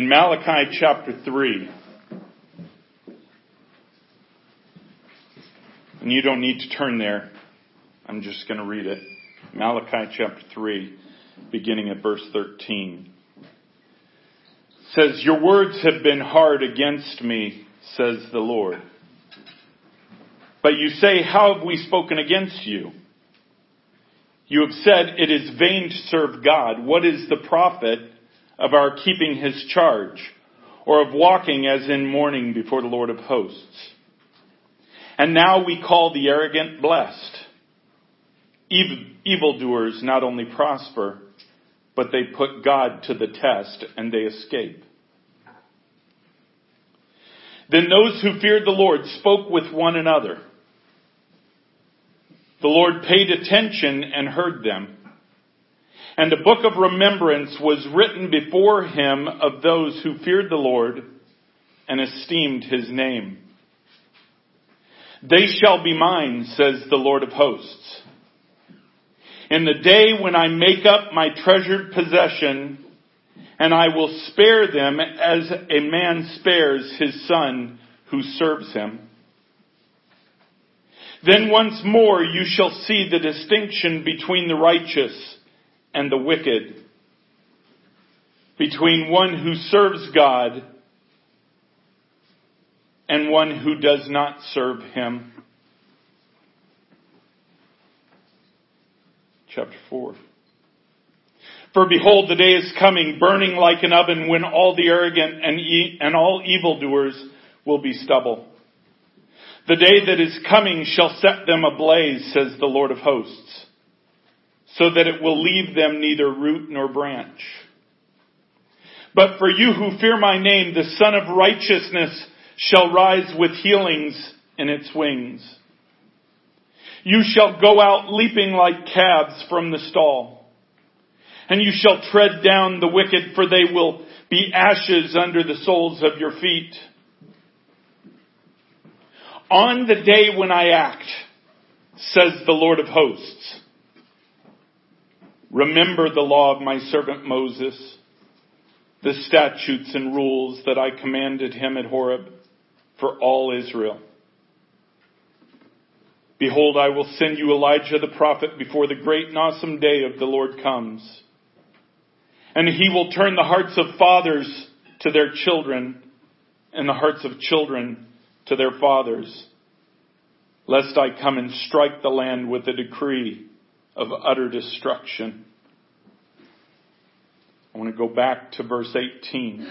in Malachi chapter 3. And you don't need to turn there. I'm just going to read it. Malachi chapter 3, beginning at verse 13. says, Your words have been hard against me, says the Lord. But you say, How have we spoken against you? You have said, It is vain to serve God. What is the profit of our keeping his charge, or of walking as in mourning before the Lord of hosts? And now we call the arrogant blessed. Evil, evildoers not only prosper, but they put God to the test and they escape. Then those who feared the Lord spoke with one another. The Lord paid attention and heard them. And a book of remembrance was written before him of those who feared the Lord and esteemed his name. They shall be mine, says the Lord of hosts. In the day when I make up my treasured possession, and I will spare them as a man spares his son who serves him. Then once more you shall see the distinction between the righteous and the wicked, between one who serves God and one who does not serve him. Chapter 4. For behold, the day is coming, burning like an oven, when all the arrogant and, e- and all evildoers will be stubble. The day that is coming shall set them ablaze, says the Lord of hosts, so that it will leave them neither root nor branch. But for you who fear my name, the Sun of Righteousness shall rise with healings in its wings. You shall go out leaping like calves from the stall. And you shall tread down the wicked, for they will be ashes under the soles of your feet. On the day when I act, says the Lord of hosts, remember the law of my servant Moses, the statutes and rules that I commanded him at Horeb for all Israel. Behold, I will send you Elijah the prophet before the great and awesome day of the Lord comes. And he will turn the hearts of fathers to their children and the hearts of children to their fathers, lest I come and strike the land with a decree of utter destruction. I want to go back to verse 18.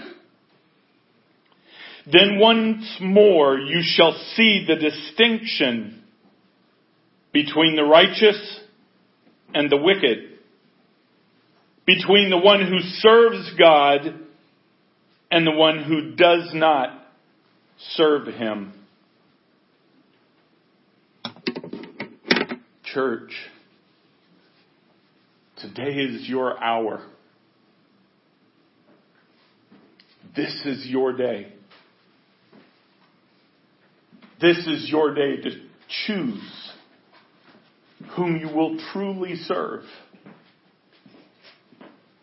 Then once more you shall see the distinction between the righteous and the wicked, between the one who serves God and the one who does not serve Him. Church, today is your hour. This is your day. This is your day to choose whom you will truly serve.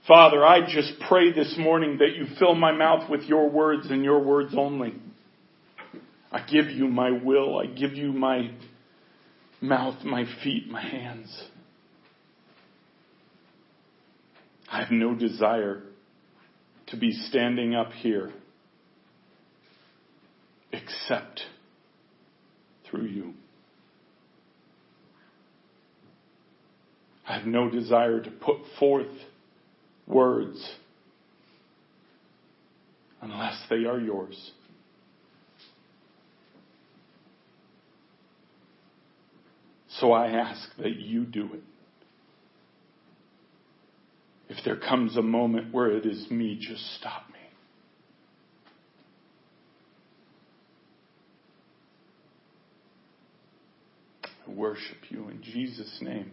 Father, I just pray this morning that you fill my mouth with your words and your words only. I give you my will. I give you my mouth, my feet, my hands. I have no desire to be standing up here except through you. I have no desire to put forth words unless they are yours. So I ask that you do it. If there comes a moment where it is me, just stop me. I worship you in Jesus' name.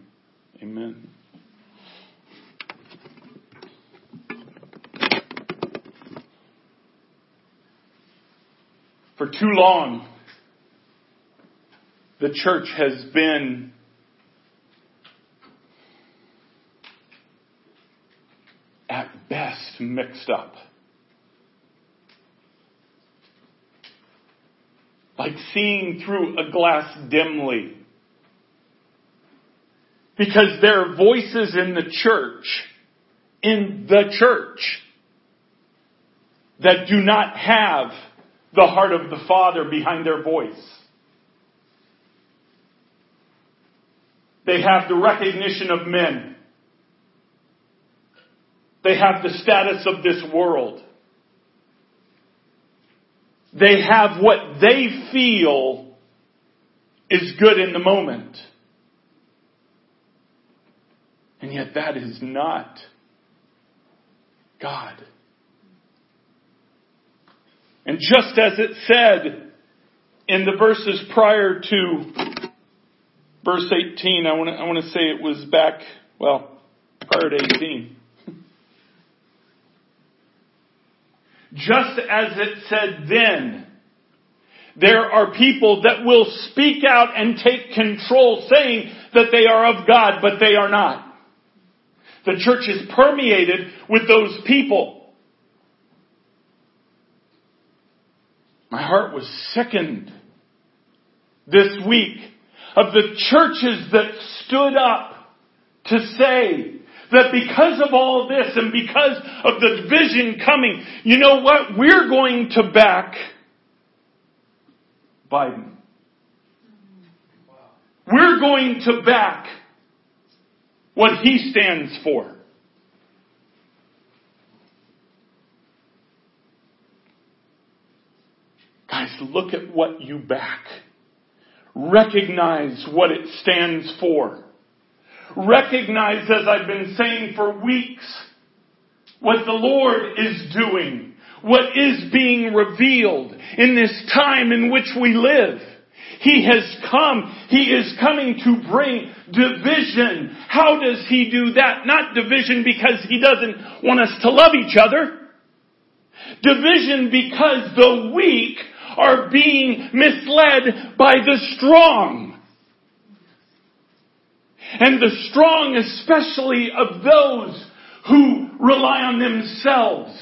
Amen. For too long, the church has been mixed up. Like seeing through a glass dimly. Because there are voices in the church, in the church, that do not have the heart of the Father behind their voice. They have the recognition of men. They have the status of this world. They have what they feel is good in the moment. And yet that is not God. And just as it said in the verses prior to verse 18, I want to, I say it was back, well, prior to 18. Just as it said then, there are people that will speak out and take control saying that they are of God, but they are not. The church is permeated with those people. My heart was sickened this week of the churches that stood up to say that because of all this and because of the division coming, you know what? We're going to back Biden. We're going to back what he stands for. Guys, look at what you back. Recognize what it stands for. Recognize, as I've been saying for weeks, what the Lord is doing, what is being revealed in this time in which we live. He has come. He is coming to bring division. How does he do that? Not division because he doesn't want us to love each other. Division because the weak are being misled by the strong. And the strong especially of those who rely on themselves.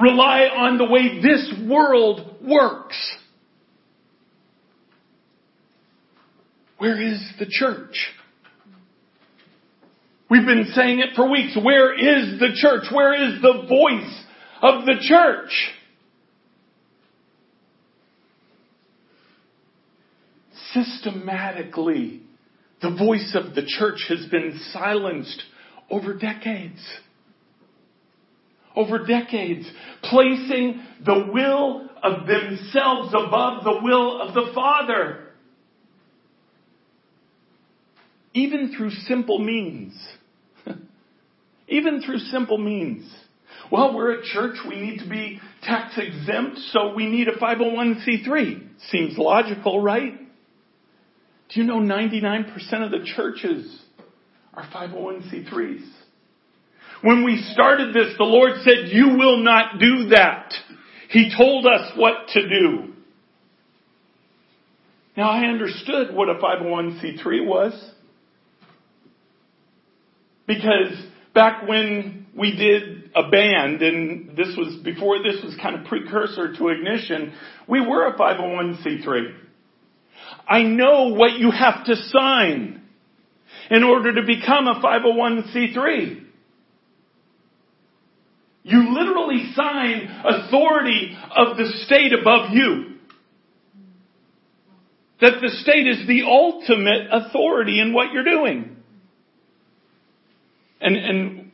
Rely on the way this world works. Where is the church? We've been saying it for weeks. Where is the church? Where is the voice of the church? Systematically, the voice of the church has been silenced over decades. Over decades, placing the will of themselves above the will of the Father. even through simple means. even through simple means. Well, we're a church, we need to be tax exempt, so we need a 501c3. Seems logical, right? Do you know 99% of the churches are 501c3s? When we started this, the Lord said, you will not do that. He told us what to do. Now I understood what a 501c3 was. Because back when we did a band, and this was before this was kind of precursor to ignition, we were a 501c3. I know what you have to sign in order to become a 501c3. You literally sign authority of the state above you. That the state is the ultimate authority in what you're doing. And, and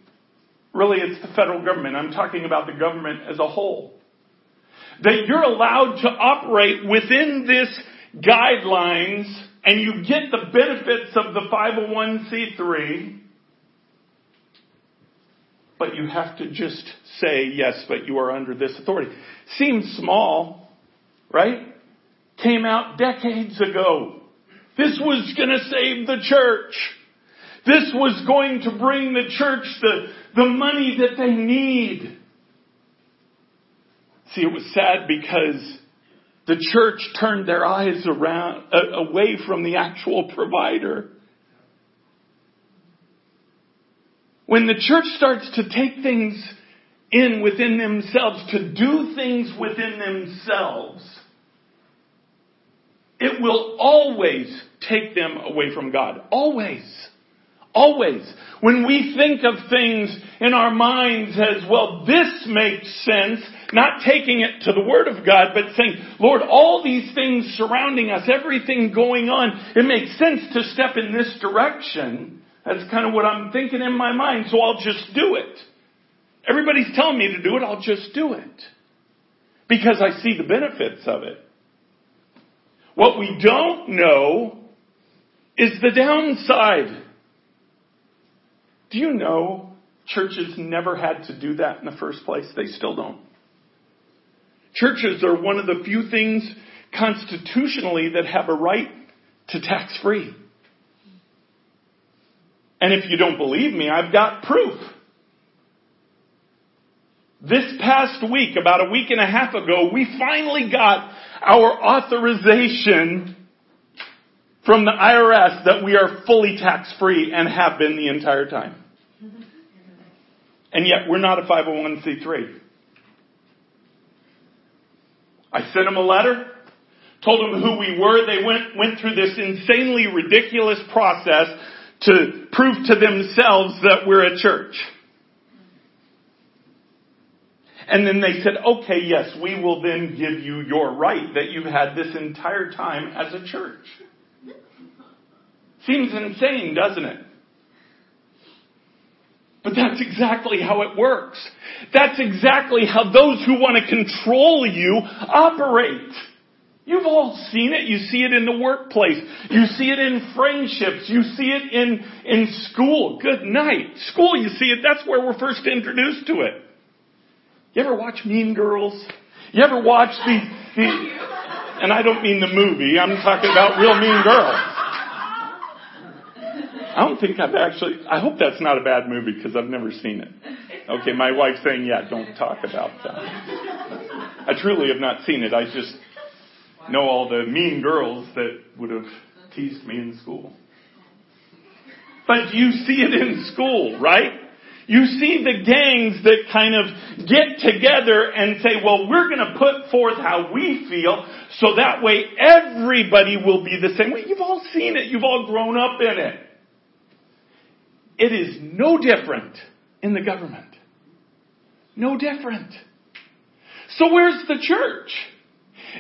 really it's the federal government. I'm talking about the government as a whole. That you're allowed to operate within this guidelines and you get the benefits of the 501c3, but you have to just say, yes, but you are under this authority. Seems small, right? Came out decades ago. This was gonna save the church. This was going to bring the church the, the money that they need. See, it was sad because the church turned their eyes around, uh, away from the actual provider. When the church starts to take things in within themselves, to do things within themselves, it will always take them away from God. Always. Always. When we think of things in our minds as, well, this makes sense, not taking it to the Word of God, but saying, Lord, all these things surrounding us, everything going on, it makes sense to step in this direction. That's kind of what I'm thinking in my mind, so I'll just do it. Everybody's telling me to do it, I'll just do it. Because I see the benefits of it. What we don't know is the downside. Do you know churches never had to do that in the first place? They still don't. Churches are one of the few things constitutionally that have a right to tax free. And if you don't believe me, I've got proof. This past week, about a week and a half ago, we finally got our authorization from the IRS that we are fully tax free and have been the entire time. And yet we're not a 501c3. I sent them a letter, told them who we were. They went, went through this insanely ridiculous process to prove to themselves that we're a church. And then they said, okay, yes, we will then give you your right that you've had this entire time as a church. Seems insane, doesn't it? But that's exactly how it works. That's exactly how those who want to control you operate. You've all seen it. You see it in the workplace. You see it in friendships. You see it in, in school. Good night. School, you see it. That's where we're first introduced to it. You ever watch Mean Girls? You ever watch the, and I don't mean the movie, I'm talking about real mean girls. I don't think I've actually, I hope that's not a bad movie because I've never seen it. Okay, my wife's saying, yeah, don't talk about that. I truly have not seen it. I just know all the mean girls that would have teased me in school. But you see it in school, right? You see the gangs that kind of get together and say, well, we're going to put forth how we feel so that way everybody will be the same way. You've all seen it. You've all grown up in it. It is no different in the government. No different. So where's the church?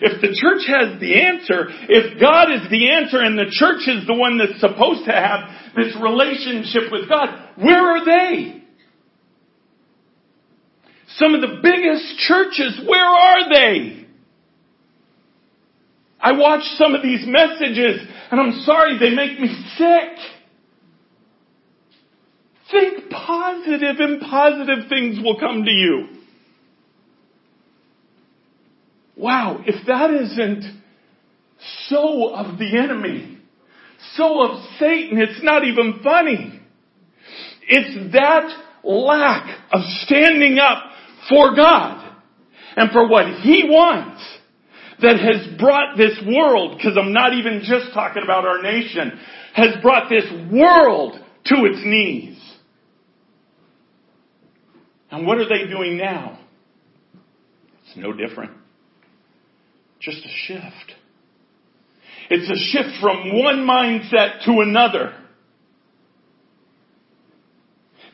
If the church has the answer, if God is the answer and the church is the one that's supposed to have this relationship with God, where are they? Some of the biggest churches, where are they? I watch some of these messages and I'm sorry, they make me sick. Think positive and positive things will come to you. Wow, if that isn't so of the enemy, so of Satan, it's not even funny. It's that lack of standing up for God and for what He wants that has brought this world, because I'm not even just talking about our nation, has brought this world to its knees. And what are they doing now? It's no different. Just a shift. It's a shift from one mindset to another.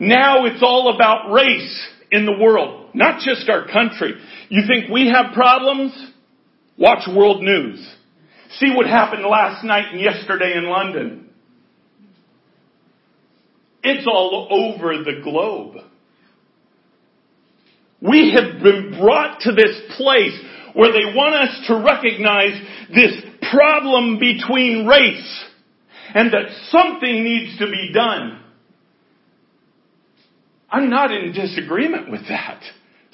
Now it's all about race in the world, not just our country. You think we have problems? Watch world news. See what happened last night and yesterday in London. It's all over the globe. We have been brought to this place where they want us to recognize this problem between race and that something needs to be done. I'm not in disagreement with that.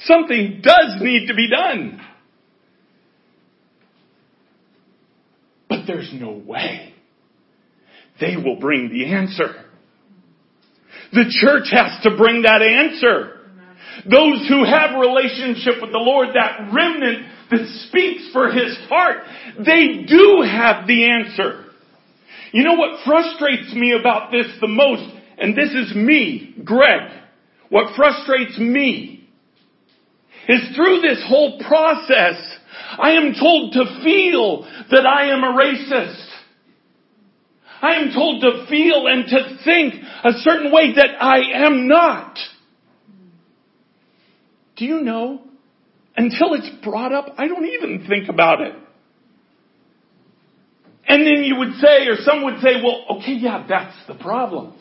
Something does need to be done. But there's no way they will bring the answer. The church has to bring that answer. Those who have relationship with the Lord, that remnant that speaks for his heart, they do have the answer. You know what frustrates me about this the most? And this is me, Greg. What frustrates me is through this whole process, I am told to feel that I am a racist. I am told to feel and to think a certain way that I am not. Do you know? Until it's brought up, I don't even think about it. And then you would say, or some would say, well, okay, yeah, that's the problem.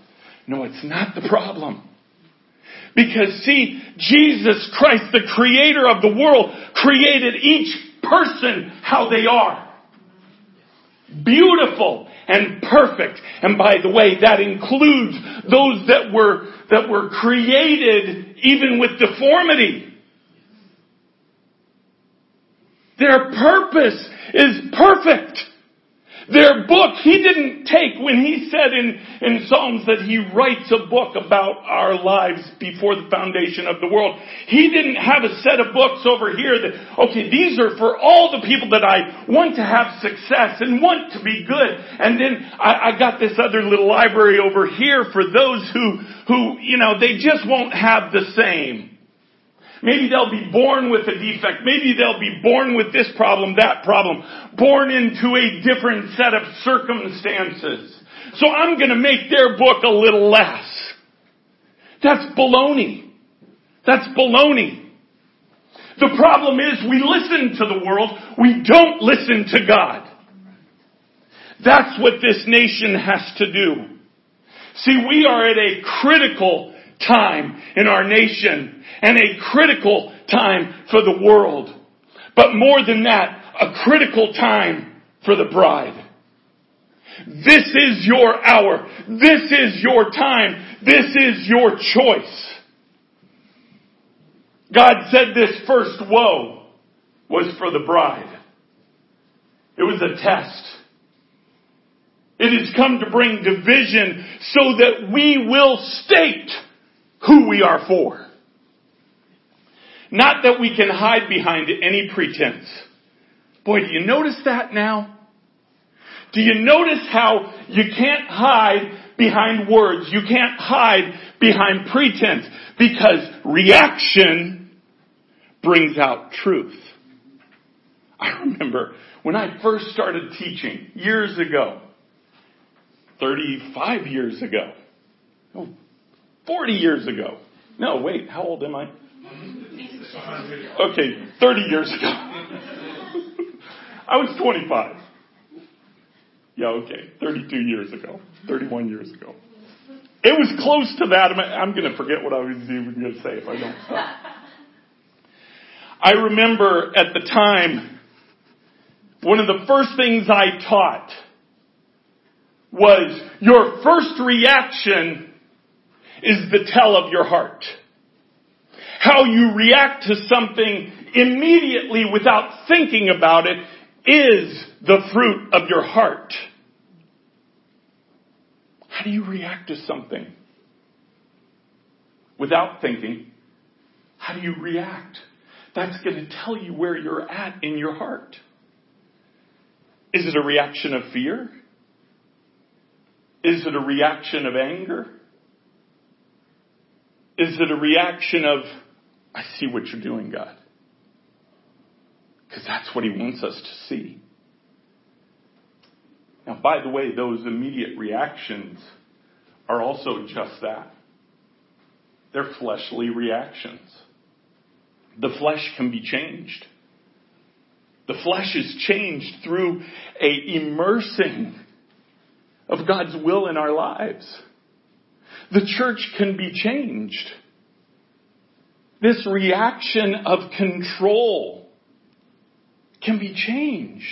No, it's not the problem. Because see, Jesus Christ, the creator of the world, created each person how they are. Beautiful and perfect. And by the way, that includes those that were, that were created even with deformity. Their purpose is perfect. Their book, he didn't take when he said in, in Psalms that he writes a book about our lives before the foundation of the world. He didn't have a set of books over here that, okay, these are for all the people that I want to have success and want to be good. And then I, I got this other little library over here for those who, who, you know, they just won't have the same. Maybe they'll be born with a defect. Maybe they'll be born with this problem, that problem. Born into a different set of circumstances. So I'm gonna make their book a little less. That's baloney. That's baloney. The problem is we listen to the world, we don't listen to God. That's what this nation has to do. See, we are at a critical time in our nation and a critical time for the world. But more than that, a critical time for the bride. This is your hour. This is your time. This is your choice. God said this first woe was for the bride. It was a test. It has come to bring division so that we will state who we are for. Not that we can hide behind any pretense. Boy, do you notice that now? Do you notice how you can't hide behind words? You can't hide behind pretense because reaction brings out truth. I remember when I first started teaching years ago, 35 years ago, oh, 40 years ago. No, wait, how old am I? Okay, 30 years ago. I was 25. Yeah, okay, 32 years ago, 31 years ago. It was close to that. I'm going to forget what I was even going to say if I don't stop. I remember at the time, one of the first things I taught was your first reaction is the tell of your heart. How you react to something immediately without thinking about it is the fruit of your heart. How do you react to something? Without thinking, how do you react? That's going to tell you where you're at in your heart. Is it a reaction of fear? Is it a reaction of anger? Is it a reaction of I see what you're doing, God. Because that's what He wants us to see. Now, by the way, those immediate reactions are also just that. They're fleshly reactions. The flesh can be changed. The flesh is changed through a immersing of God's will in our lives. The church can be changed this reaction of control can be changed.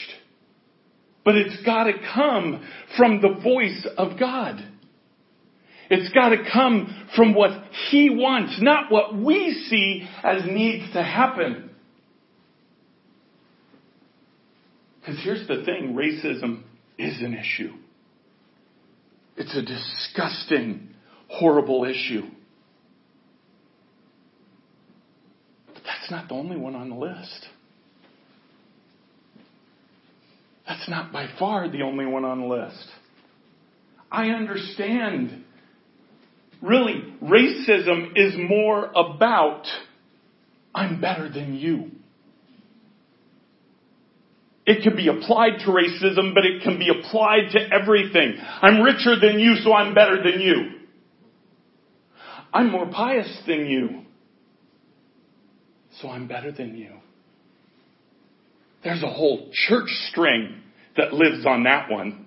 But it's gotta come from the voice of God. It's gotta come from what He wants, not what we see as needs to happen. Because here's the thing, racism is an issue. It's a disgusting, horrible issue. But that's not the only one on the list. That's not by far the only one on the list. I understand. Really, racism is more about I'm better than you. It can be applied to racism, but it can be applied to everything. I'm richer than you, so I'm better than you. I'm more pious than you, so I'm better than you. There's a whole church string that lives on that one.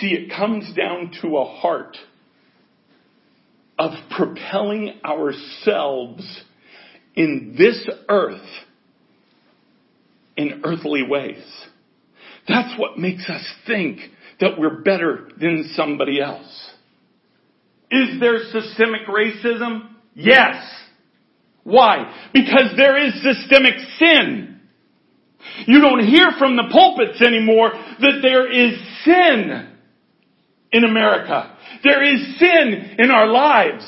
See, it comes down to a heart of propelling ourselves in this earth in earthly ways. That's what makes us think that we're better than somebody else. Is there systemic racism? Yes. Why? Because there is systemic sin. You don't hear from the pulpits anymore that there is sin in America. There is sin in our lives.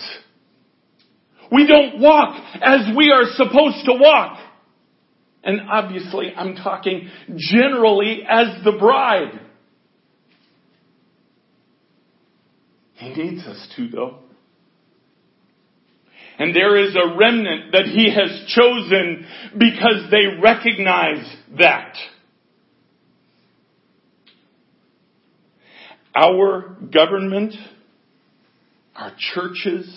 We don't walk as we are supposed to walk. And obviously I'm talking generally as the bride. He needs us to though. And there is a remnant that he has chosen because they recognize that. Our government, our churches,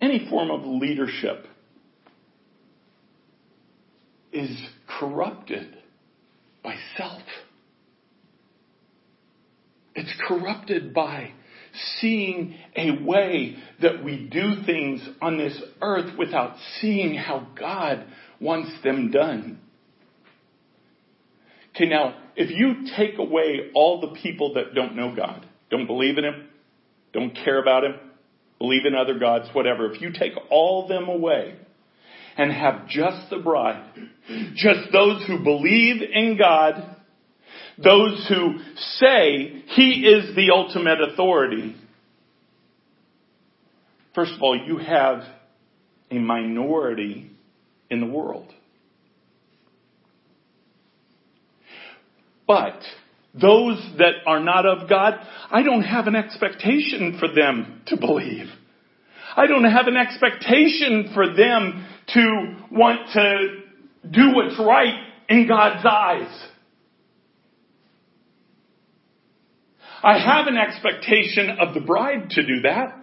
any form of leadership is corrupted by self. It's corrupted by seeing a way that we do things on this earth without seeing how God wants them done. Okay, now, if you take away all the people that don't know God, don't believe in Him, don't care about Him, believe in other gods, whatever, if you take all them away and have just the bride, just those who believe in God, those who say He is the ultimate authority, first of all, you have a minority in the world. But those that are not of God, I don't have an expectation for them to believe. I don't have an expectation for them to want to do what's right in God's eyes. I have an expectation of the bride to do that.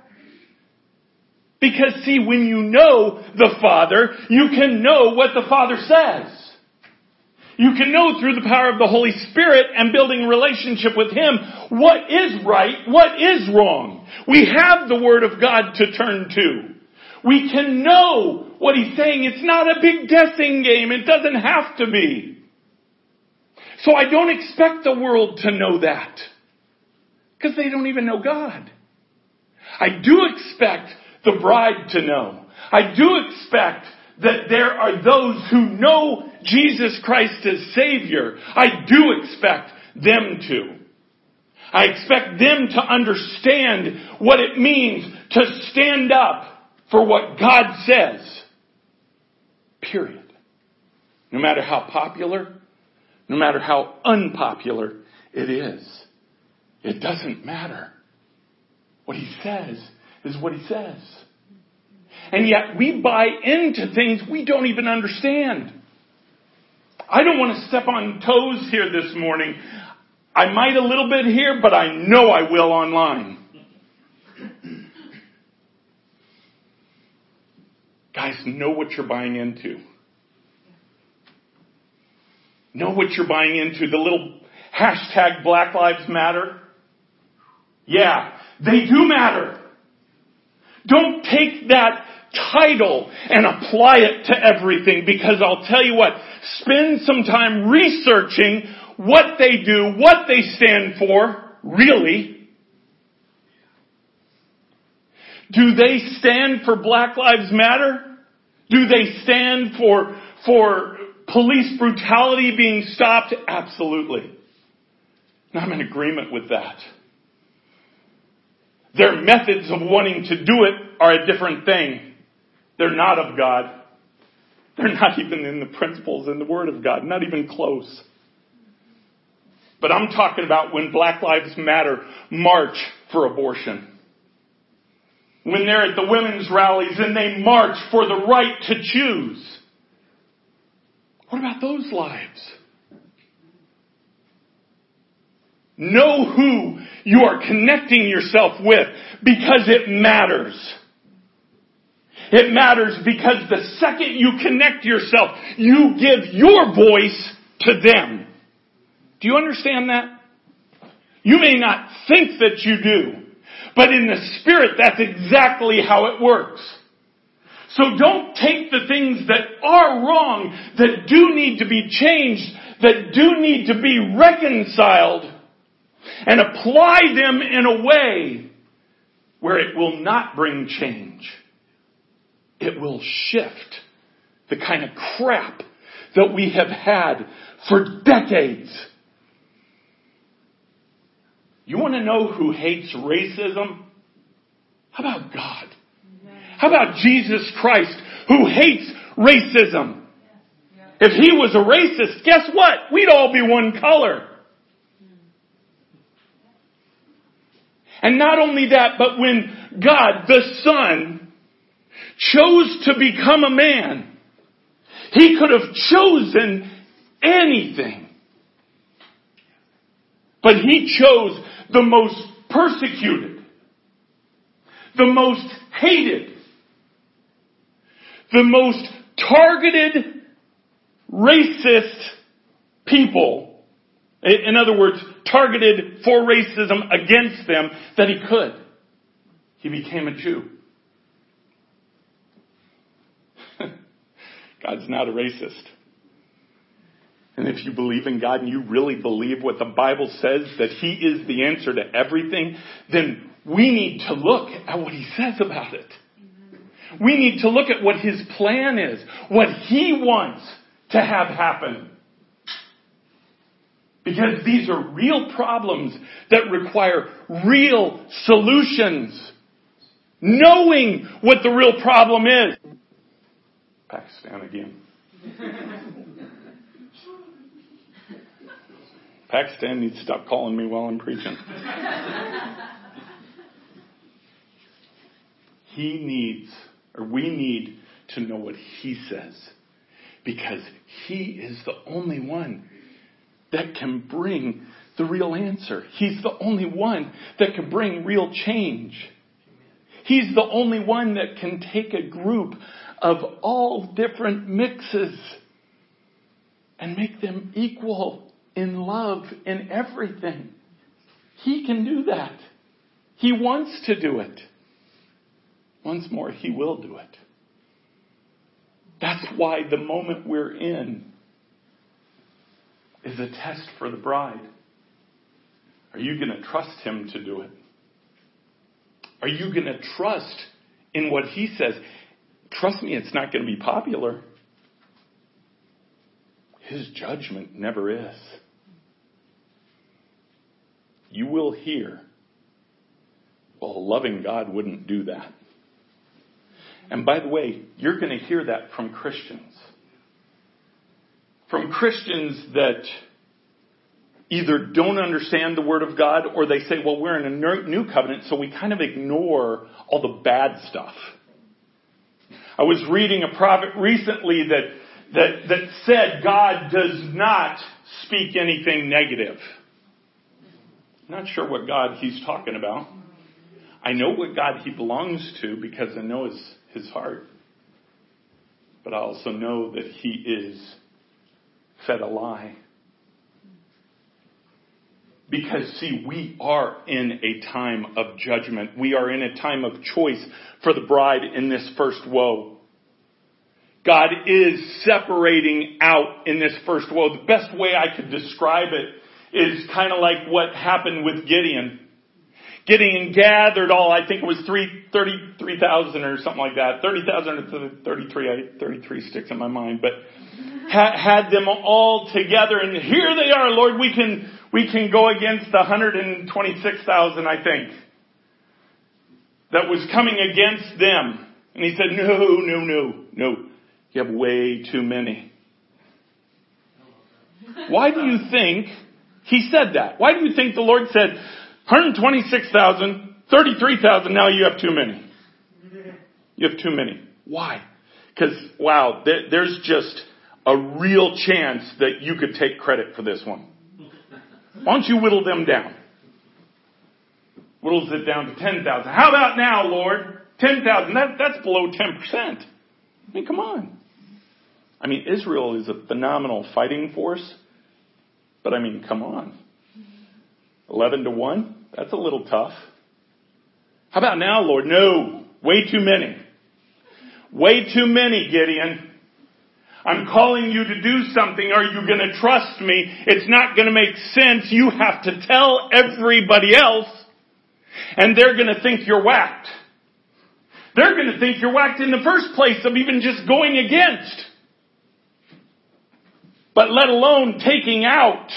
Because see, when you know the Father, you can know what the Father says. You can know through the power of the Holy Spirit and building relationship with Him what is right, what is wrong. We have the Word of God to turn to. We can know what He's saying. It's not a big guessing game. It doesn't have to be. So I don't expect the world to know that. Because they don't even know God. I do expect the bride to know. I do expect that there are those who know Jesus Christ as Savior. I do expect them to. I expect them to understand what it means to stand up for what God says. Period. No matter how popular, no matter how unpopular it is. It doesn't matter. What he says is what he says. And yet we buy into things we don't even understand. I don't want to step on toes here this morning. I might a little bit here, but I know I will online. Guys, know what you're buying into. Know what you're buying into. The little hashtag Black Lives Matter. Yeah, they do matter. Don't take that title and apply it to everything because I'll tell you what, spend some time researching what they do, what they stand for, really. Do they stand for Black Lives Matter? Do they stand for, for police brutality being stopped? Absolutely. I'm in agreement with that. Their methods of wanting to do it are a different thing. They're not of God. They're not even in the principles in the Word of God, not even close. But I'm talking about when Black Lives Matter march for abortion. when they're at the women's rallies and they march for the right to choose. What about those lives? Know who you are connecting yourself with because it matters. It matters because the second you connect yourself, you give your voice to them. Do you understand that? You may not think that you do, but in the spirit, that's exactly how it works. So don't take the things that are wrong, that do need to be changed, that do need to be reconciled, and apply them in a way where it will not bring change. It will shift the kind of crap that we have had for decades. You want to know who hates racism? How about God? How about Jesus Christ who hates racism? If he was a racist, guess what? We'd all be one color. And not only that, but when God, the Son, chose to become a man, he could have chosen anything. But he chose the most persecuted, the most hated, the most targeted racist people. In other words, targeted for racism against them that he could. He became a Jew. God's not a racist. And if you believe in God and you really believe what the Bible says, that He is the answer to everything, then we need to look at what He says about it. We need to look at what His plan is, what He wants to have happen. Because these are real problems that require real solutions. Knowing what the real problem is. Pakistan again. Pakistan needs to stop calling me while I'm preaching. he needs, or we need to know what he says. Because he is the only one that can bring the real answer. He's the only one that can bring real change. He's the only one that can take a group of all different mixes and make them equal in love in everything. He can do that. He wants to do it. Once more, He will do it. That's why the moment we're in is a test for the bride. Are you going to trust Him to do it? Are you going to trust in what He says? Trust me, it's not going to be popular. His judgment never is you will hear, well, a loving God wouldn't do that. And by the way, you're going to hear that from Christians. From Christians that either don't understand the Word of God or they say, well, we're in a new covenant, so we kind of ignore all the bad stuff. I was reading a prophet recently that, that, that said God does not speak anything negative. Not sure what God he's talking about. I know what God he belongs to because I know his, his heart. But I also know that he is fed a lie. Because see, we are in a time of judgment. We are in a time of choice for the bride in this first woe. God is separating out in this first woe. The best way I could describe it is kind of like what happened with Gideon. Gideon gathered all, I think it was 3, 33,000 or something like that. 30,000 or 33, 33 sticks in my mind, but ha- had them all together and here they are, Lord, we can, we can go against the 126,000, I think, that was coming against them. And he said, no, no, no, no. You have way too many. Why do you think he said that. Why do you think the Lord said 126,000, 33,000, now you have too many? You have too many. Why? Because, wow, there, there's just a real chance that you could take credit for this one. Why don't you whittle them down? Whittles it down to 10,000. How about now, Lord? 10,000. That, that's below 10%. I mean, come on. I mean, Israel is a phenomenal fighting force, but I mean, come on. 11 to 1? That's a little tough. How about now, Lord? No. Way too many. Way too many, Gideon. I'm calling you to do something. Are you going to trust me? It's not going to make sense. You have to tell everybody else and they're going to think you're whacked. They're going to think you're whacked in the first place of even just going against. But let alone taking out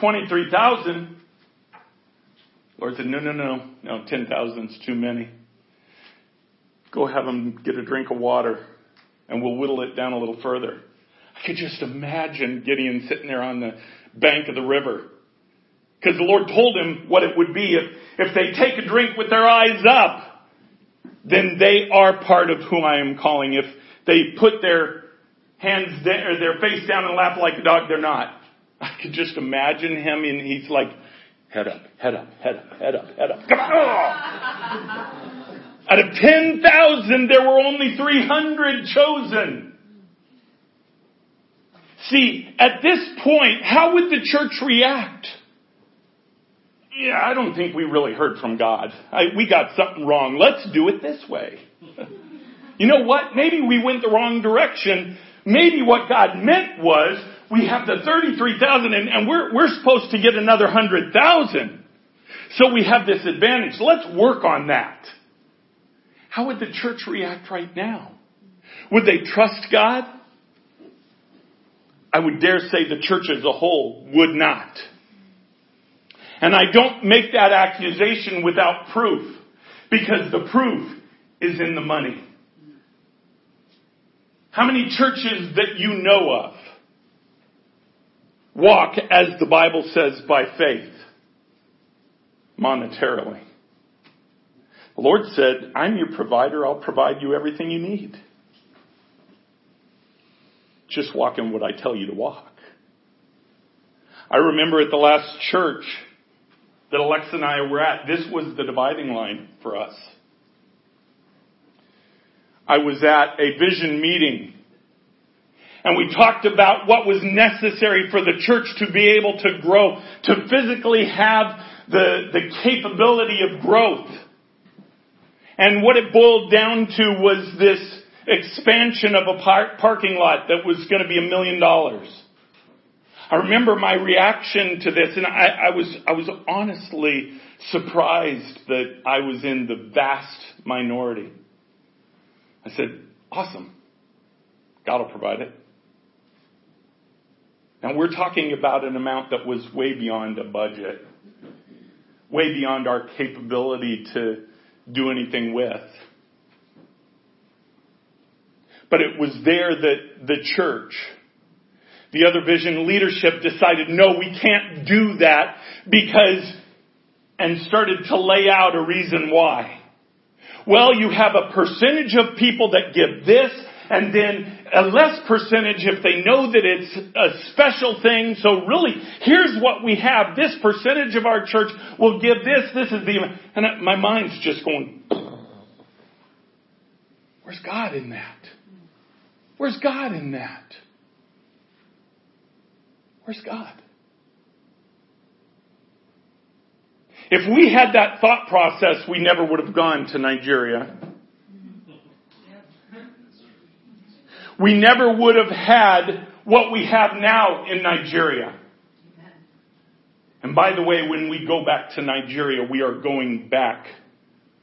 23,000. Lord said, no, no, no, no, 10,000 is too many. Go have them get a drink of water and we'll whittle it down a little further. I could just imagine Gideon sitting there on the bank of the river. Because the Lord told him what it would be if, if they take a drink with their eyes up, then they are part of who I am calling. If they put their hands down, or their face down and laugh like a dog, they're not. I could just imagine him and he's like, head up, head up, head up, head up, head up. Come on! Out of 10,000, there were only 300 chosen. See, at this point, how would the church react? Yeah, I don't think we really heard from God. I, we got something wrong. Let's do it this way. you know what? Maybe we went the wrong direction. Maybe what God meant was we have the 33,000 and, and we're, we're supposed to get another 100,000. So we have this advantage. Let's work on that. How would the church react right now? Would they trust God? I would dare say the church as a whole would not. And I don't make that accusation without proof, because the proof is in the money. How many churches that you know of walk, as the Bible says, by faith, monetarily? The Lord said, I'm your provider. I'll provide you everything you need. Just walk in what I tell you to walk. I remember at the last church that Alexa and I were at, this was the dividing line for us. I was at a vision meeting and we talked about what was necessary for the church to be able to grow, to physically have the, the capability of growth. And what it boiled down to was this expansion of a par- parking lot that was going to be a million dollars. I remember my reaction to this, and I, I, was I was honestly surprised that I was in the vast minority. I said, "Awesome, God will provide it." Now we're talking about an amount that was way beyond a budget, way beyond our capability to do anything with. But it was there that the church, the other vision leadership decided, no, we can't do that because, and started to lay out a reason why. Well, you have a percentage of people that give this and then a less percentage if they know that it's a special thing. So really, here's what we have. This percentage of our church will give this. This is the, and my mind's just going, where's God in that? Where's God in that? Where's God? If we had that thought process, we never would have gone to Nigeria. We never would have had what we have now in Nigeria. And by the way, when we go back to Nigeria, we are going back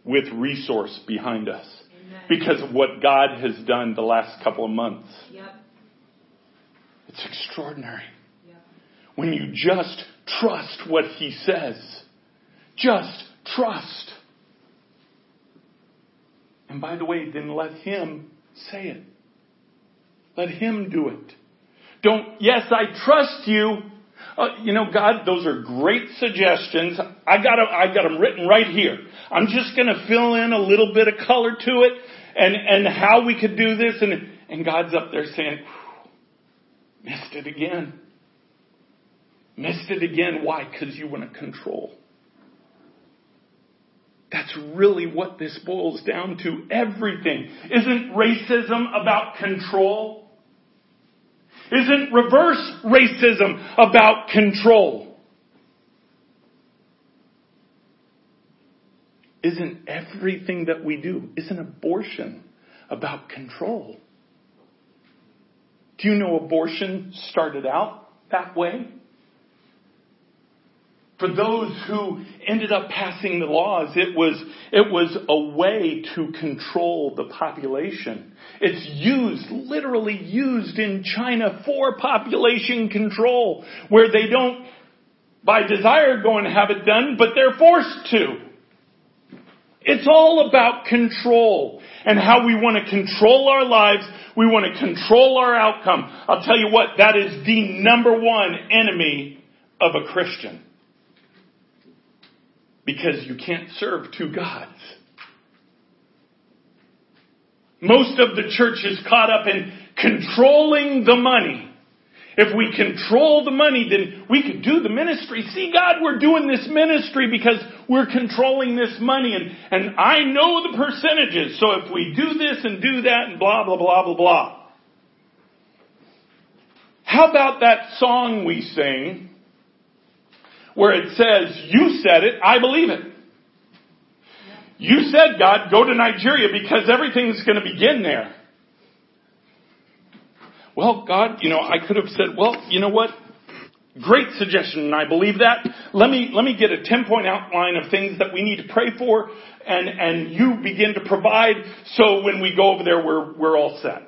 with resource behind us Amen. because of what God has done the last couple of months. Yep. It's extraordinary. Yep. When you just trust what He says. Just trust. And by the way, then let Him say it. Let Him do it. Don't, yes, I trust you. uh, you know, God, those are great suggestions. I got them, I got them written right here. I'm just going to fill in a little bit of color to it and, and how we could do this. And, and God's up there saying, missed it again. Missed it again. Why? Because you want to control. That's really what this boils down to. Everything. Isn't racism about control? Isn't reverse racism about control? Isn't everything that we do, isn't abortion about control? Do you know abortion started out that way? For those who ended up passing the laws, it was, it was a way to control the population. It's used, literally used in China for population control, where they don't, by desire, go and have it done, but they're forced to. It's all about control and how we want to control our lives. We want to control our outcome. I'll tell you what, that is the number one enemy of a Christian because you can't serve two gods. Most of the church is caught up in controlling the money. If we control the money, then we could do the ministry. See, God, we're doing this ministry because we're controlling this money and, and I know the percentages. So if we do this and do that and blah, blah, blah, blah, blah. How about that song we sing where it says, you said it, I believe it. You said, God, go to Nigeria because everything's going to begin there. Well, God, you know, I could have said, well, you know what? Great suggestion, and I believe that. Let me, let me get a 10 point outline of things that we need to pray for, and, and you begin to provide so when we go over there, we're, we're all set.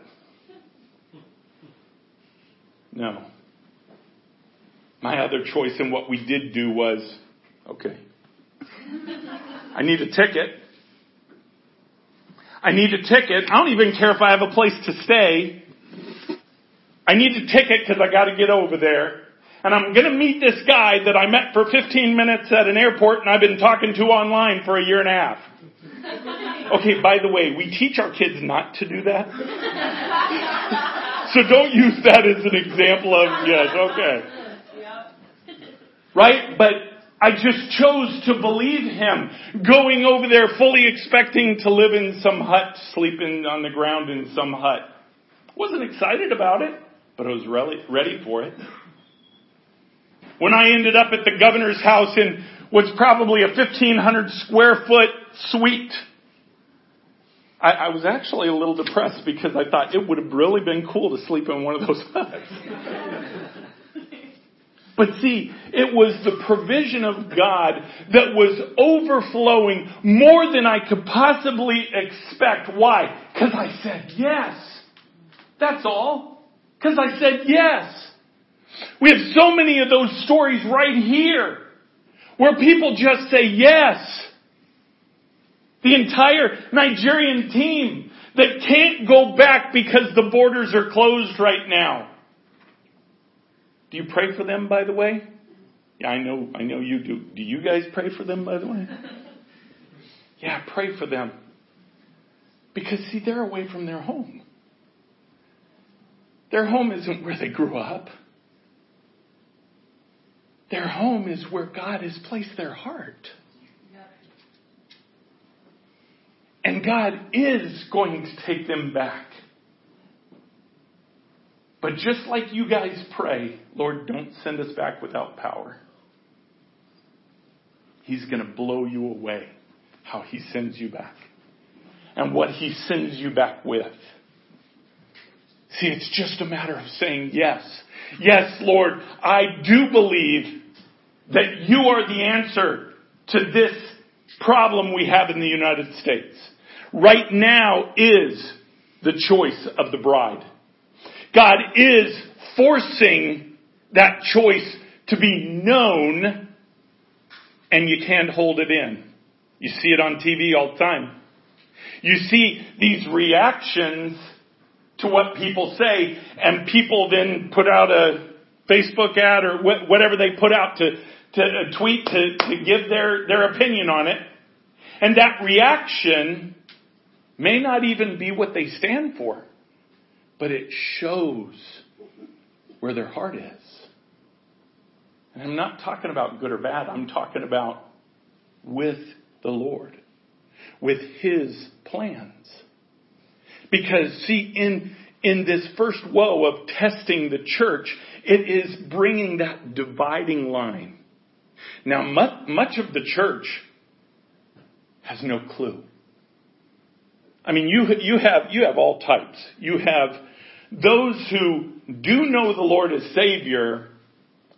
No. My other choice in what we did do was, okay, I need a ticket. I need a ticket. I don't even care if I have a place to stay. I need a ticket because I got to get over there. And I'm going to meet this guy that I met for 15 minutes at an airport and I've been talking to online for a year and a half. Okay, by the way, we teach our kids not to do that. so don't use that as an example of, yes, okay. Right? But I just chose to believe him, going over there fully expecting to live in some hut, sleeping on the ground in some hut. Wasn't excited about it, but I was ready for it. When I ended up at the governor's house in what's probably a 1500 square foot suite, I, I was actually a little depressed because I thought it would have really been cool to sleep in one of those huts. But see, it was the provision of God that was overflowing more than I could possibly expect. Why? Because I said yes. That's all. Because I said yes. We have so many of those stories right here where people just say yes. The entire Nigerian team that can't go back because the borders are closed right now. Do you pray for them, by the way? Yeah, I know, I know you do. Do you guys pray for them, by the way? Yeah, pray for them. Because see, they're away from their home. Their home isn't where they grew up. Their home is where God has placed their heart. And God is going to take them back. But just like you guys pray, Lord, don't send us back without power. He's going to blow you away how he sends you back and what he sends you back with. See, it's just a matter of saying yes. Yes, Lord, I do believe that you are the answer to this problem we have in the United States. Right now is the choice of the bride. God is forcing that choice to be known and you can't hold it in. You see it on TV all the time. You see these reactions to what people say and people then put out a Facebook ad or wh- whatever they put out to, to uh, tweet to, to give their, their opinion on it. And that reaction may not even be what they stand for, but it shows where their heart is. And I'm not talking about good or bad. I'm talking about with the Lord, with His plans. Because see, in, in this first woe of testing the church, it is bringing that dividing line. Now, much, much of the church has no clue. I mean, you, you have, you have all types. You have those who do know the Lord as Savior,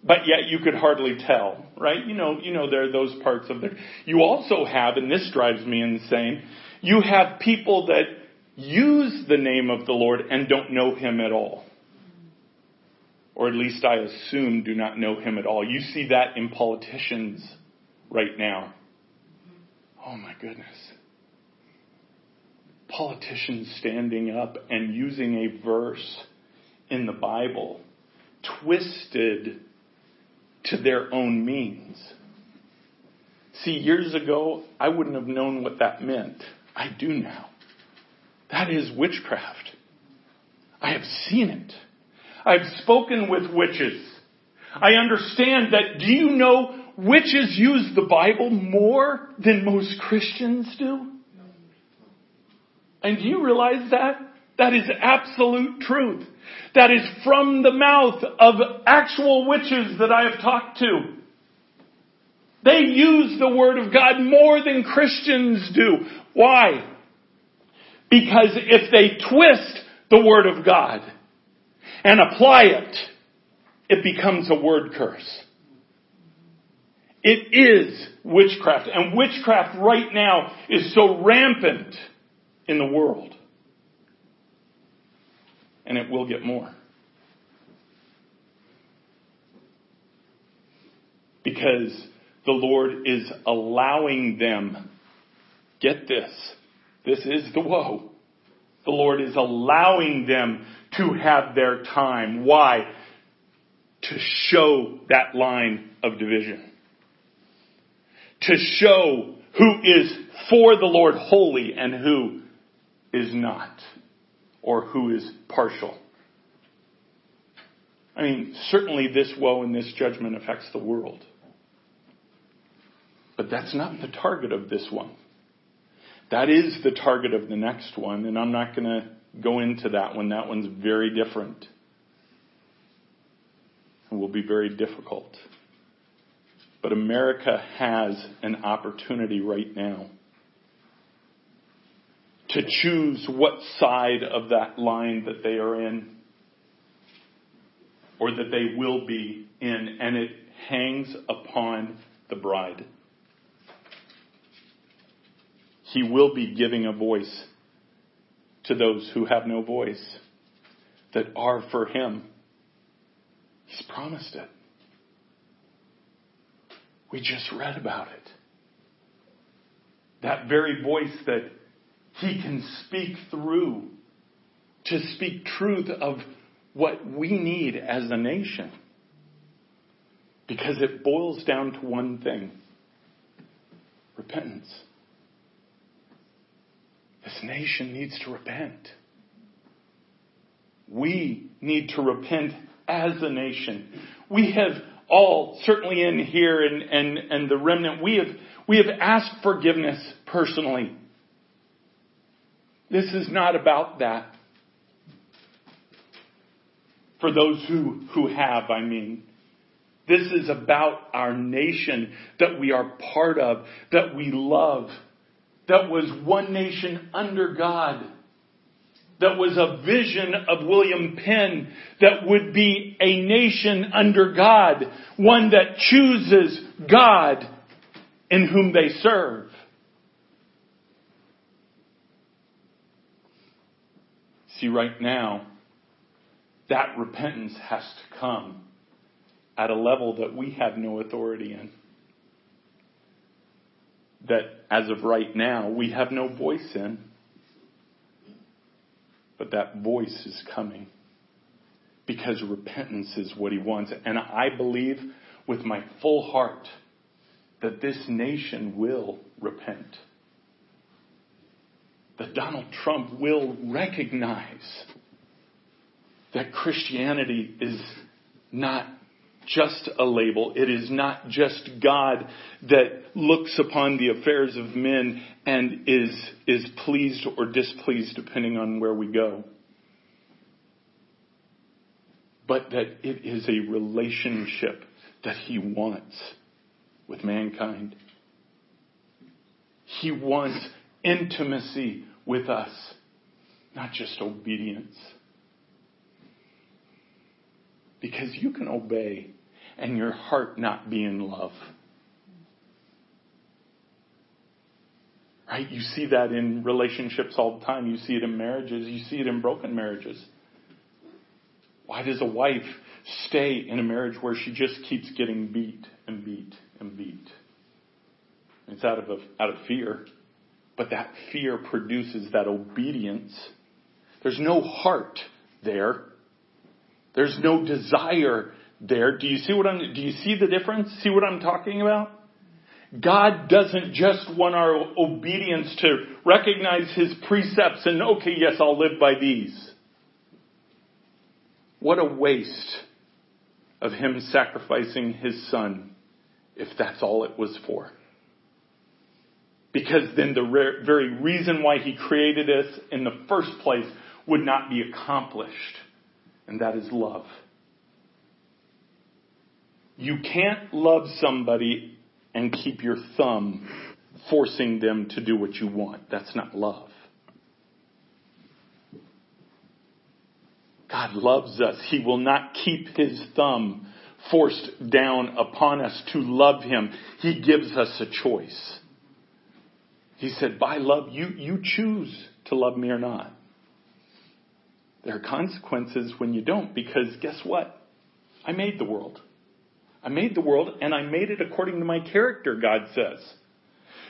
but yet you could hardly tell, right? You know, you know, there are those parts of it. You also have, and this drives me insane, you have people that use the name of the Lord and don't know Him at all. Or at least I assume do not know Him at all. You see that in politicians right now. Oh my goodness. Politicians standing up and using a verse in the Bible twisted to their own means. See, years ago, I wouldn't have known what that meant. I do now. That is witchcraft. I have seen it. I've spoken with witches. I understand that. Do you know witches use the Bible more than most Christians do? And do you realize that? That is absolute truth. That is from the mouth of actual witches that I have talked to. They use the Word of God more than Christians do. Why? Because if they twist the Word of God and apply it, it becomes a word curse. It is witchcraft. And witchcraft right now is so rampant in the world. And it will get more. Because the Lord is allowing them, get this, this is the woe. The Lord is allowing them to have their time. Why? To show that line of division. To show who is for the Lord holy and who is not. Or who is partial. I mean, certainly this woe and this judgment affects the world. But that's not the target of this one. That is the target of the next one, and I'm not going to go into that one. That one's very different and will be very difficult. But America has an opportunity right now to choose what side of that line that they are in or that they will be in, and it hangs upon the bride. He will be giving a voice to those who have no voice that are for Him. He's promised it. We just read about it. That very voice that He can speak through to speak truth of what we need as a nation. Because it boils down to one thing repentance. This nation needs to repent. We need to repent as a nation. We have all, certainly in here and, and, and the remnant, we have, we have asked forgiveness personally. This is not about that. For those who, who have, I mean. This is about our nation that we are part of, that we love, that was one nation under God. That was a vision of William Penn that would be a nation under God, one that chooses God in whom they serve. See, right now, that repentance has to come at a level that we have no authority in that as of right now we have no voice in. But that voice is coming. because repentance is what he wants. And I believe with my full heart that this nation will repent. That Donald Trump will recognize that Christianity is not just a label. It is not just God that looks upon the affairs of men and is, is pleased or displeased depending on where we go. But that it is a relationship that He wants with mankind. He wants intimacy with us, not just obedience. Because you can obey and your heart not be in love. Right? You see that in relationships all the time. You see it in marriages. You see it in broken marriages. Why does a wife stay in a marriage where she just keeps getting beat and beat and beat? It's out of, out of fear. But that fear produces that obedience. There's no heart there. There's no desire there. Do you see what I'm, do you see the difference? See what I'm talking about? God doesn't just want our obedience to recognize His precepts and, okay, yes, I'll live by these. What a waste of Him sacrificing His Son if that's all it was for. Because then the re- very reason why He created us in the first place would not be accomplished and that is love. You can't love somebody and keep your thumb forcing them to do what you want. That's not love. God loves us. He will not keep his thumb forced down upon us to love him. He gives us a choice. He said, by love, you, you choose to love me or not. There are consequences when you don't because guess what? I made the world. I made the world and I made it according to my character, God says.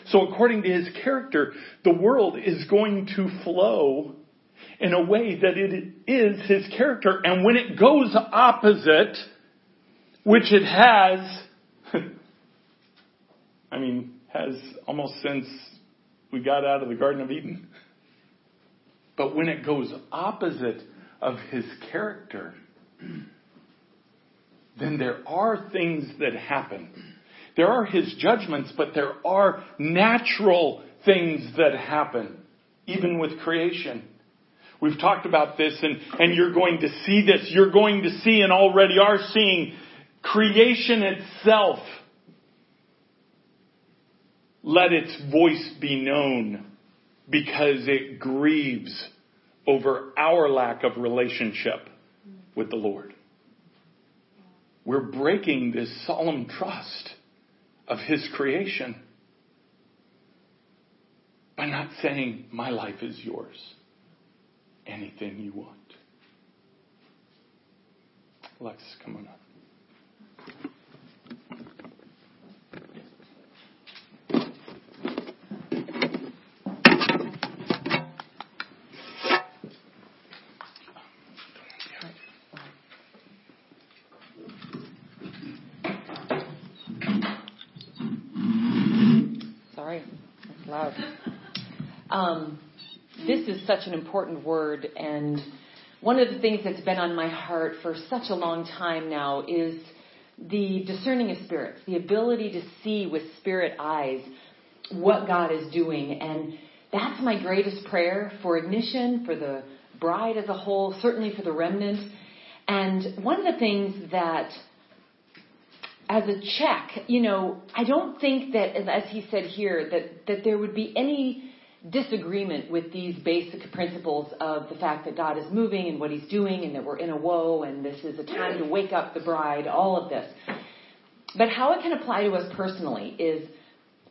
So according to his character, the world is going to flow in a way that it is his character. And when it goes opposite, which it has, I mean, has almost since we got out of the Garden of Eden. But when it goes opposite of his character, then there are things that happen. There are his judgments, but there are natural things that happen, even with creation. We've talked about this and, and you're going to see this. You're going to see and already are seeing creation itself. Let its voice be known because it grieves over our lack of relationship with the Lord. We're breaking this solemn trust of His creation by not saying, My life is yours. Anything you want. Alexis, come on up. Um, this such an important word, and one of the things that's been on my heart for such a long time now is the discerning of spirits, the ability to see with spirit eyes what God is doing. And that's my greatest prayer for ignition, for the bride as a whole, certainly for the remnant. And one of the things that as a check, you know, I don't think that, as he said here, that, that there would be any disagreement with these basic principles of the fact that God is moving and what he's doing and that we're in a woe and this is a time to wake up the bride, all of this. But how it can apply to us personally is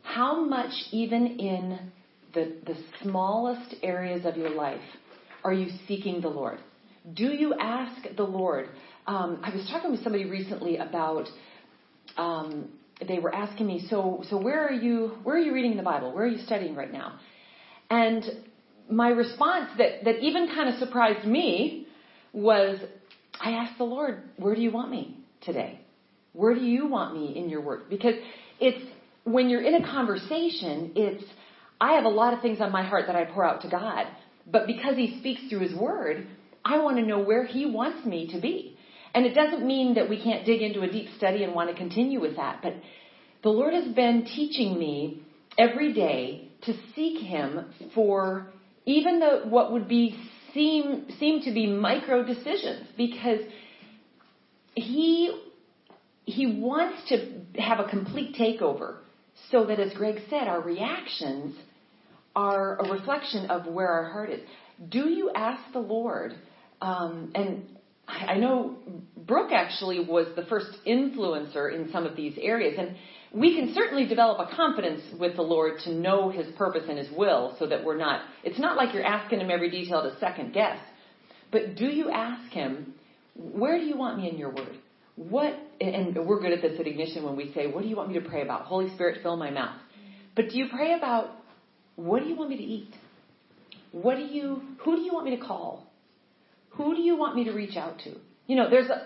how much, even in the, the smallest areas of your life, are you seeking the Lord? Do you ask the Lord? Um, I was talking with somebody recently about. Um, they were asking me, so so where are you? Where are you reading the Bible? Where are you studying right now? And my response that, that even kind of surprised me was I ask the Lord, where do you want me today? Where do you want me in your word? Because it's when you're in a conversation, it's I have a lot of things on my heart that I pour out to God. But because he speaks through his word, I want to know where he wants me to be. And it doesn't mean that we can't dig into a deep study and want to continue with that. But the Lord has been teaching me every day to seek him for even the what would be seem seem to be micro decisions because he he wants to have a complete takeover so that as Greg said our reactions are a reflection of where our heart is. Do you ask the lord um, and I know Brooke actually was the first influencer in some of these areas and we can certainly develop a confidence with the Lord to know His purpose and His will so that we're not, it's not like you're asking Him every detail to second guess. But do you ask Him, where do you want me in your word? What, and we're good at this at Ignition when we say, what do you want me to pray about? Holy Spirit, fill my mouth. But do you pray about, what do you want me to eat? What do you, who do you want me to call? Who do you want me to reach out to? You know, there's a,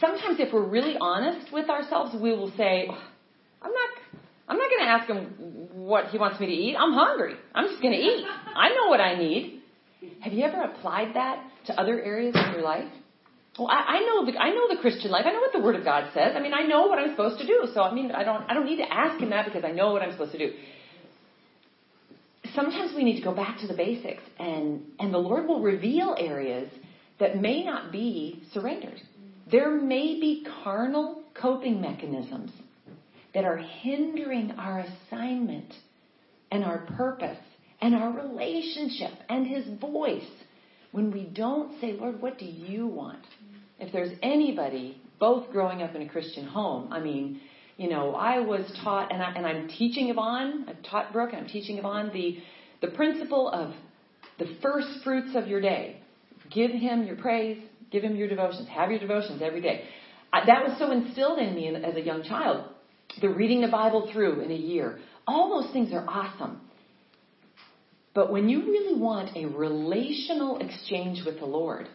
sometimes if we're really honest with ourselves, we will say, I'm not I'm not going to ask him what he wants me to eat. I'm hungry. I'm just going to eat. I know what I need. Have you ever applied that to other areas of your life? Well, I, I know the I know the Christian life. I know what the Word of God says. I mean, I know what I'm supposed to do. So I mean, I don't I don't need to ask him that because I know what I'm supposed to do. Sometimes we need to go back to the basics, and and the Lord will reveal areas that may not be surrendered. There may be carnal coping mechanisms that are hindering our assignment and our purpose and our relationship and His voice when we don't say, Lord, what do you want? If there's anybody, both growing up in a Christian home, I mean, you know, I was taught, and, I, and I'm teaching Yvonne, I've taught Brooke, I'm teaching Yvonne the, the principle of the first fruits of your day. Give Him your praise, give Him your devotions, have your devotions every day. That was so instilled in me as a young child the reading the Bible through in a year. All those things are awesome. But when you really want a relational exchange with the Lord,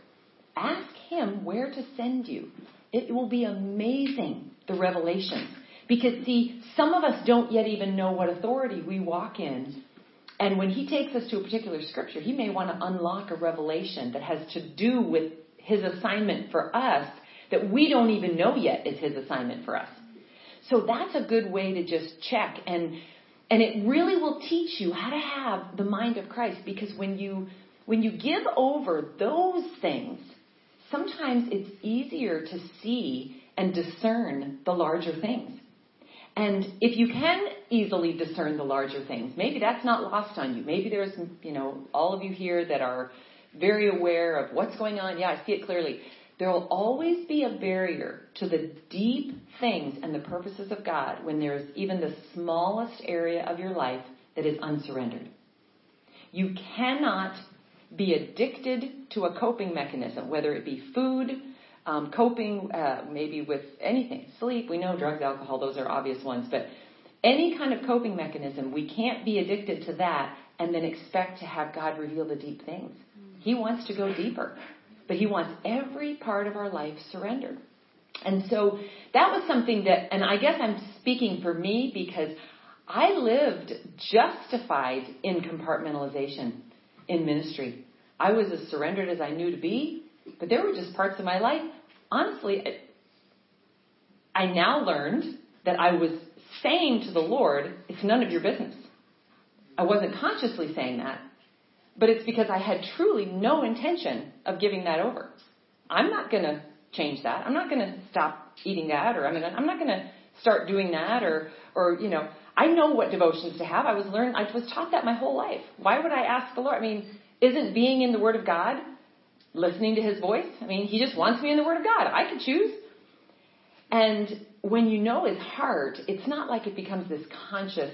ask Him where to send you. It will be amazing, the revelation. Because, see, some of us don't yet even know what authority we walk in. And when He takes us to a particular scripture, He may want to unlock a revelation that has to do with His assignment for us that we don't even know yet is His assignment for us. So that's a good way to just check and and it really will teach you how to have the mind of Christ because when you when you give over those things, sometimes it's easier to see and discern the larger things. And if you can easily discern the larger things, maybe that's not lost on you. Maybe there's, you know, all of you here that are very aware of what's going on. Yeah, I see it clearly. There will always be a barrier to the deep things and the purposes of God when there's even the smallest area of your life that is unsurrendered. You cannot be addicted to a coping mechanism, whether it be food, um, coping uh, maybe with anything, sleep. We know drugs, alcohol; those are obvious ones. But any kind of coping mechanism, we can't be addicted to that and then expect to have God reveal the deep things. He wants to go deeper but He wants every part of our life surrendered. And so that was something that, and I guess I'm speaking for me because I lived justified in compartmentalization in ministry. I was as surrendered as I knew to be, but there were just parts of my life. Honestly, I now learned that I was saying to the Lord, it's none of your business. I wasn't consciously saying that, but it's because I had truly no intention of giving that over. I'm not going to change that. I'm not going to stop eating that, or I'm, gonna, I'm not going to start doing that, or, or you know, I know what devotions to have. I was learned. I was taught that my whole life. Why would I ask the Lord? I mean, isn't being in the Word of God, listening to His voice? I mean, He just wants me in the Word of God. I could choose. And when you know His heart, it's not like it becomes this conscious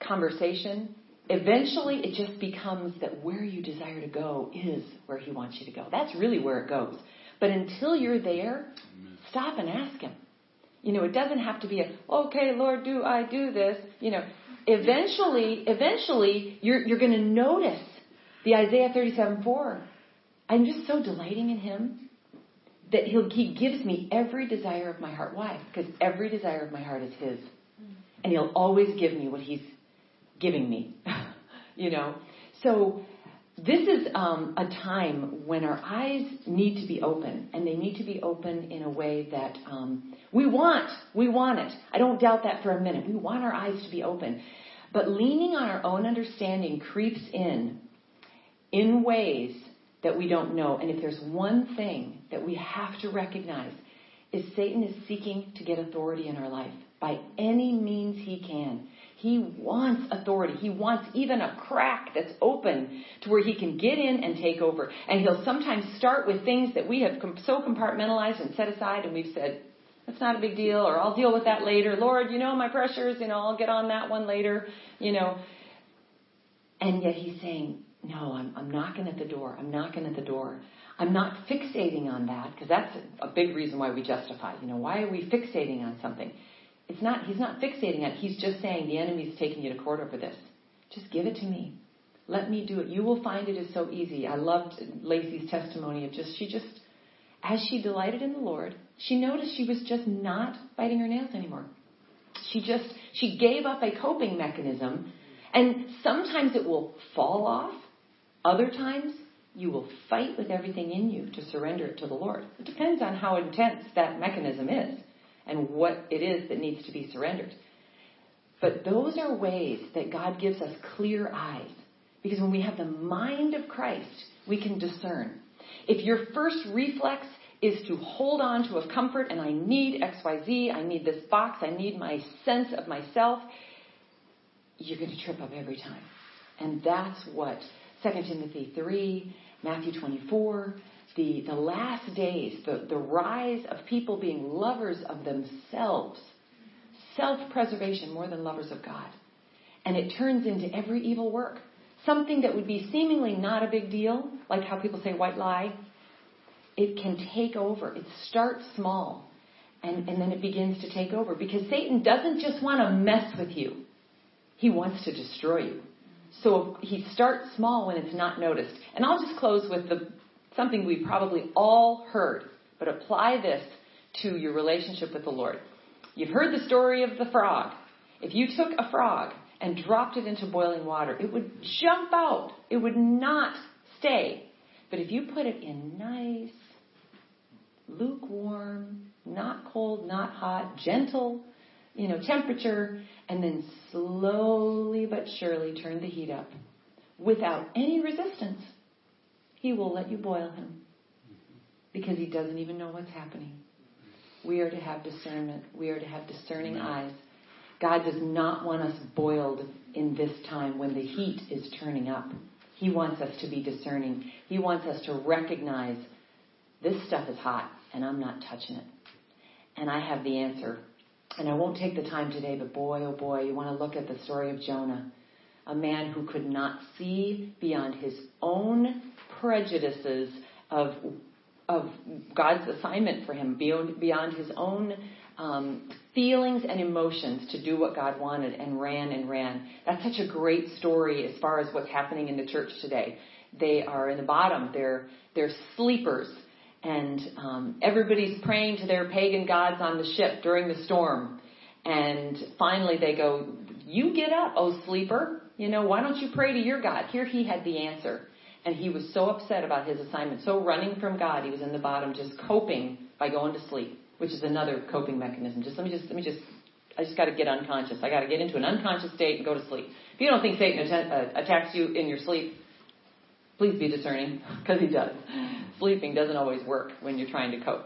conversation eventually it just becomes that where you desire to go is where he wants you to go. That's really where it goes. But until you're there, stop and ask him. You know, it doesn't have to be a, okay, Lord, do I do this? You know, eventually, eventually you're, you're going to notice the Isaiah 37 4. I'm just so delighting in him. that he'll, he gives me every desire of my heart. Why? Because every desire of my heart is his. And he'll always give me what he's giving me. you know? So this is um, a time when our eyes need to be open, and they need to be open in a way that um, we want. We want it. I don't doubt that for a minute. We want our eyes to be open. But leaning on our own understanding creeps in in ways that we don't know. And if there's one thing that we have to recognize, is Satan is seeking to get authority in our life by any means he can. He wants authority. He wants even a crack that's open to where he can get in and take over. And he'll sometimes start with things that we have so compartmentalized and set aside, and we've said, that's not a big deal, or I'll deal with that later. Lord, you know my pressures, you know, I'll get on that one later, you know. And yet he's saying, no, I'm, I'm knocking at the door. I'm knocking at the door. I'm not fixating on that, because that's a big reason why we justify. You know, why are we fixating on something? It's not, he's not fixating it. He's just saying the enemy's taking you to court over this. Just give it to me. Let me do it. You will find it is so easy. I loved Lacey's testimony of just, she just, as she delighted in the Lord, she noticed she was just not biting her nails anymore. She just, she gave up a coping mechanism and sometimes it will fall off. Other times you will fight with everything in you to surrender it to the Lord. It depends on how intense that mechanism is and what it is that needs to be surrendered. But those are ways that God gives us clear eyes. Because when we have the mind of Christ, we can discern. If your first reflex is to hold on to a comfort and I need XYZ, I need this box, I need my sense of myself, you're going to trip up every time. And that's what 2 Timothy 3, Matthew 24, the, the last days, the, the rise of people being lovers of themselves, self preservation more than lovers of God. And it turns into every evil work. Something that would be seemingly not a big deal, like how people say white lie, it can take over. It starts small and, and then it begins to take over because Satan doesn't just want to mess with you, he wants to destroy you. So he starts small when it's not noticed. And I'll just close with the something we probably all heard, but apply this to your relationship with the Lord. You've heard the story of the frog. If you took a frog and dropped it into boiling water, it would jump out. It would not stay. But if you put it in nice, lukewarm, not cold, not hot, gentle, you know, temperature, and then slowly but surely turn the heat up without any resistance, he will let you boil him because he doesn't even know what's happening. We are to have discernment. We are to have discerning eyes. God does not want us boiled in this time when the heat is turning up. He wants us to be discerning. He wants us to recognize this stuff is hot and I'm not touching it. And I have the answer. And I won't take the time today, but boy, oh boy, you want to look at the story of Jonah, a man who could not see beyond his own prejudices of of God's assignment for him beyond beyond his own um, feelings and emotions to do what God wanted and ran and ran. That's such a great story as far as what's happening in the church today. They are in the bottom. They're they're sleepers, and um, everybody's praying to their pagan gods on the ship during the storm. And finally, they go, "You get up, oh sleeper! You know why don't you pray to your God?" Here he had the answer. And he was so upset about his assignment, so running from God, he was in the bottom, just coping by going to sleep, which is another coping mechanism. Just let me just let me just I just got to get unconscious. I got to get into an unconscious state and go to sleep. If you don't think Satan att- uh, attacks you in your sleep, please be discerning because he does. Sleeping doesn't always work when you're trying to cope.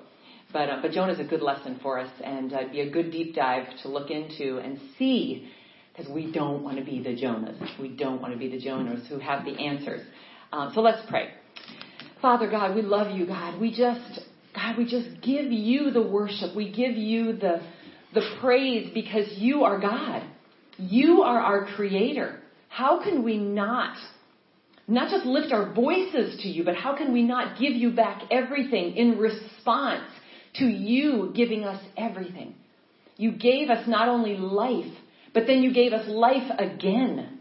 But uh, but Jonah's a good lesson for us and uh, be a good deep dive to look into and see because we don't want to be the Jonahs. We don't want to be the Jonahs who have the answers. Um, so let's pray. Father God, we love you, God. We just, God, we just give you the worship. We give you the, the praise because you are God. You are our creator. How can we not, not just lift our voices to you, but how can we not give you back everything in response to you giving us everything? You gave us not only life, but then you gave us life again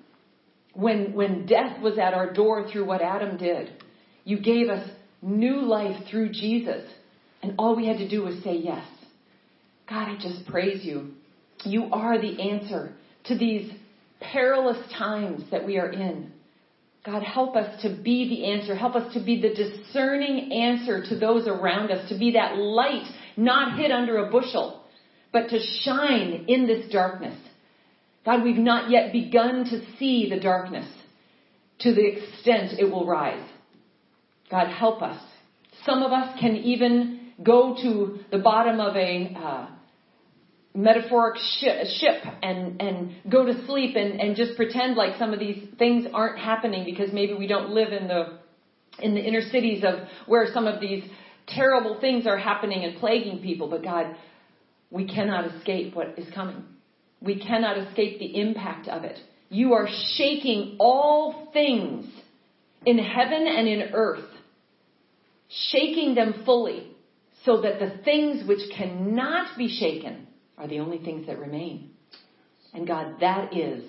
when, when death was at our door through what Adam did, you gave us new life through Jesus. And all we had to do was say yes. God, I just praise you. You are the answer to these perilous times that we are in. God, help us to be the answer. Help us to be the discerning answer to those around us, to be that light not hid under a bushel, but to shine in this darkness. God, we've not yet begun to see the darkness to the extent it will rise. God, help us. Some of us can even go to the bottom of a uh, metaphoric ship, ship and, and go to sleep and, and just pretend like some of these things aren't happening because maybe we don't live in the in the inner cities of where some of these terrible things are happening and plaguing people. But God, we cannot escape what is coming. We cannot escape the impact of it. You are shaking all things in heaven and in earth, shaking them fully so that the things which cannot be shaken are the only things that remain. And God, that is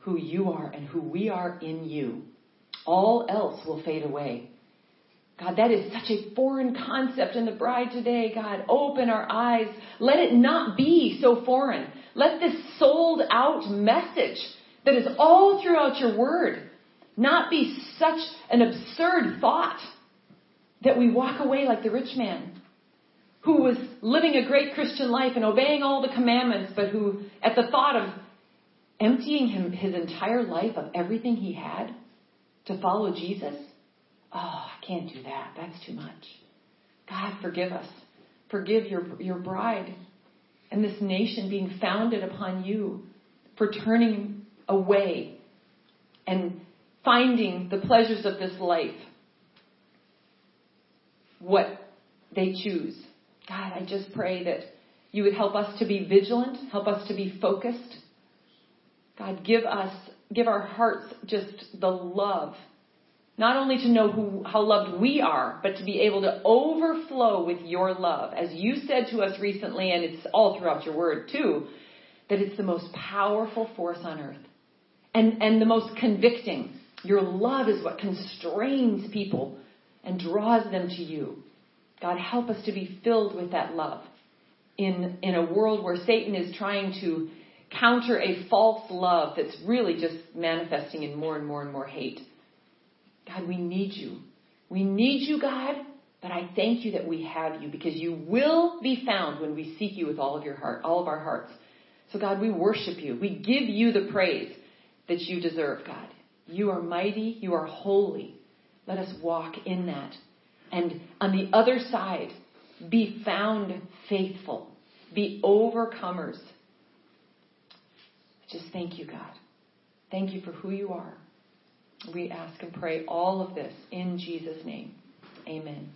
who you are and who we are in you. All else will fade away. God, that is such a foreign concept in the bride today. God, open our eyes. Let it not be so foreign. Let this sold out message that is all throughout your word not be such an absurd thought that we walk away like the rich man who was living a great Christian life and obeying all the commandments, but who, at the thought of emptying him his entire life of everything he had to follow Jesus, oh, I can't do that. That's too much. God, forgive us. Forgive your, your bride and this nation being founded upon you for turning away and finding the pleasures of this life what they choose God, I just pray that you would help us to be vigilant, help us to be focused. God, give us, give our hearts just the love. Not only to know who, how loved we are, but to be able to overflow with your love. As you said to us recently, and it's all throughout your word too, that it's the most powerful force on earth. And, and the most convicting. Your love is what constrains people and draws them to you. God, help us to be filled with that love in, in a world where Satan is trying to counter a false love that's really just manifesting in more and more and more hate. God, we need you. We need you, God, but I thank you that we have you because you will be found when we seek you with all of your heart, all of our hearts. So God, we worship you. We give you the praise that you deserve, God. You are mighty. You are holy. Let us walk in that and on the other side, be found faithful, be overcomers. Just thank you, God. Thank you for who you are. We ask and pray all of this in Jesus' name. Amen.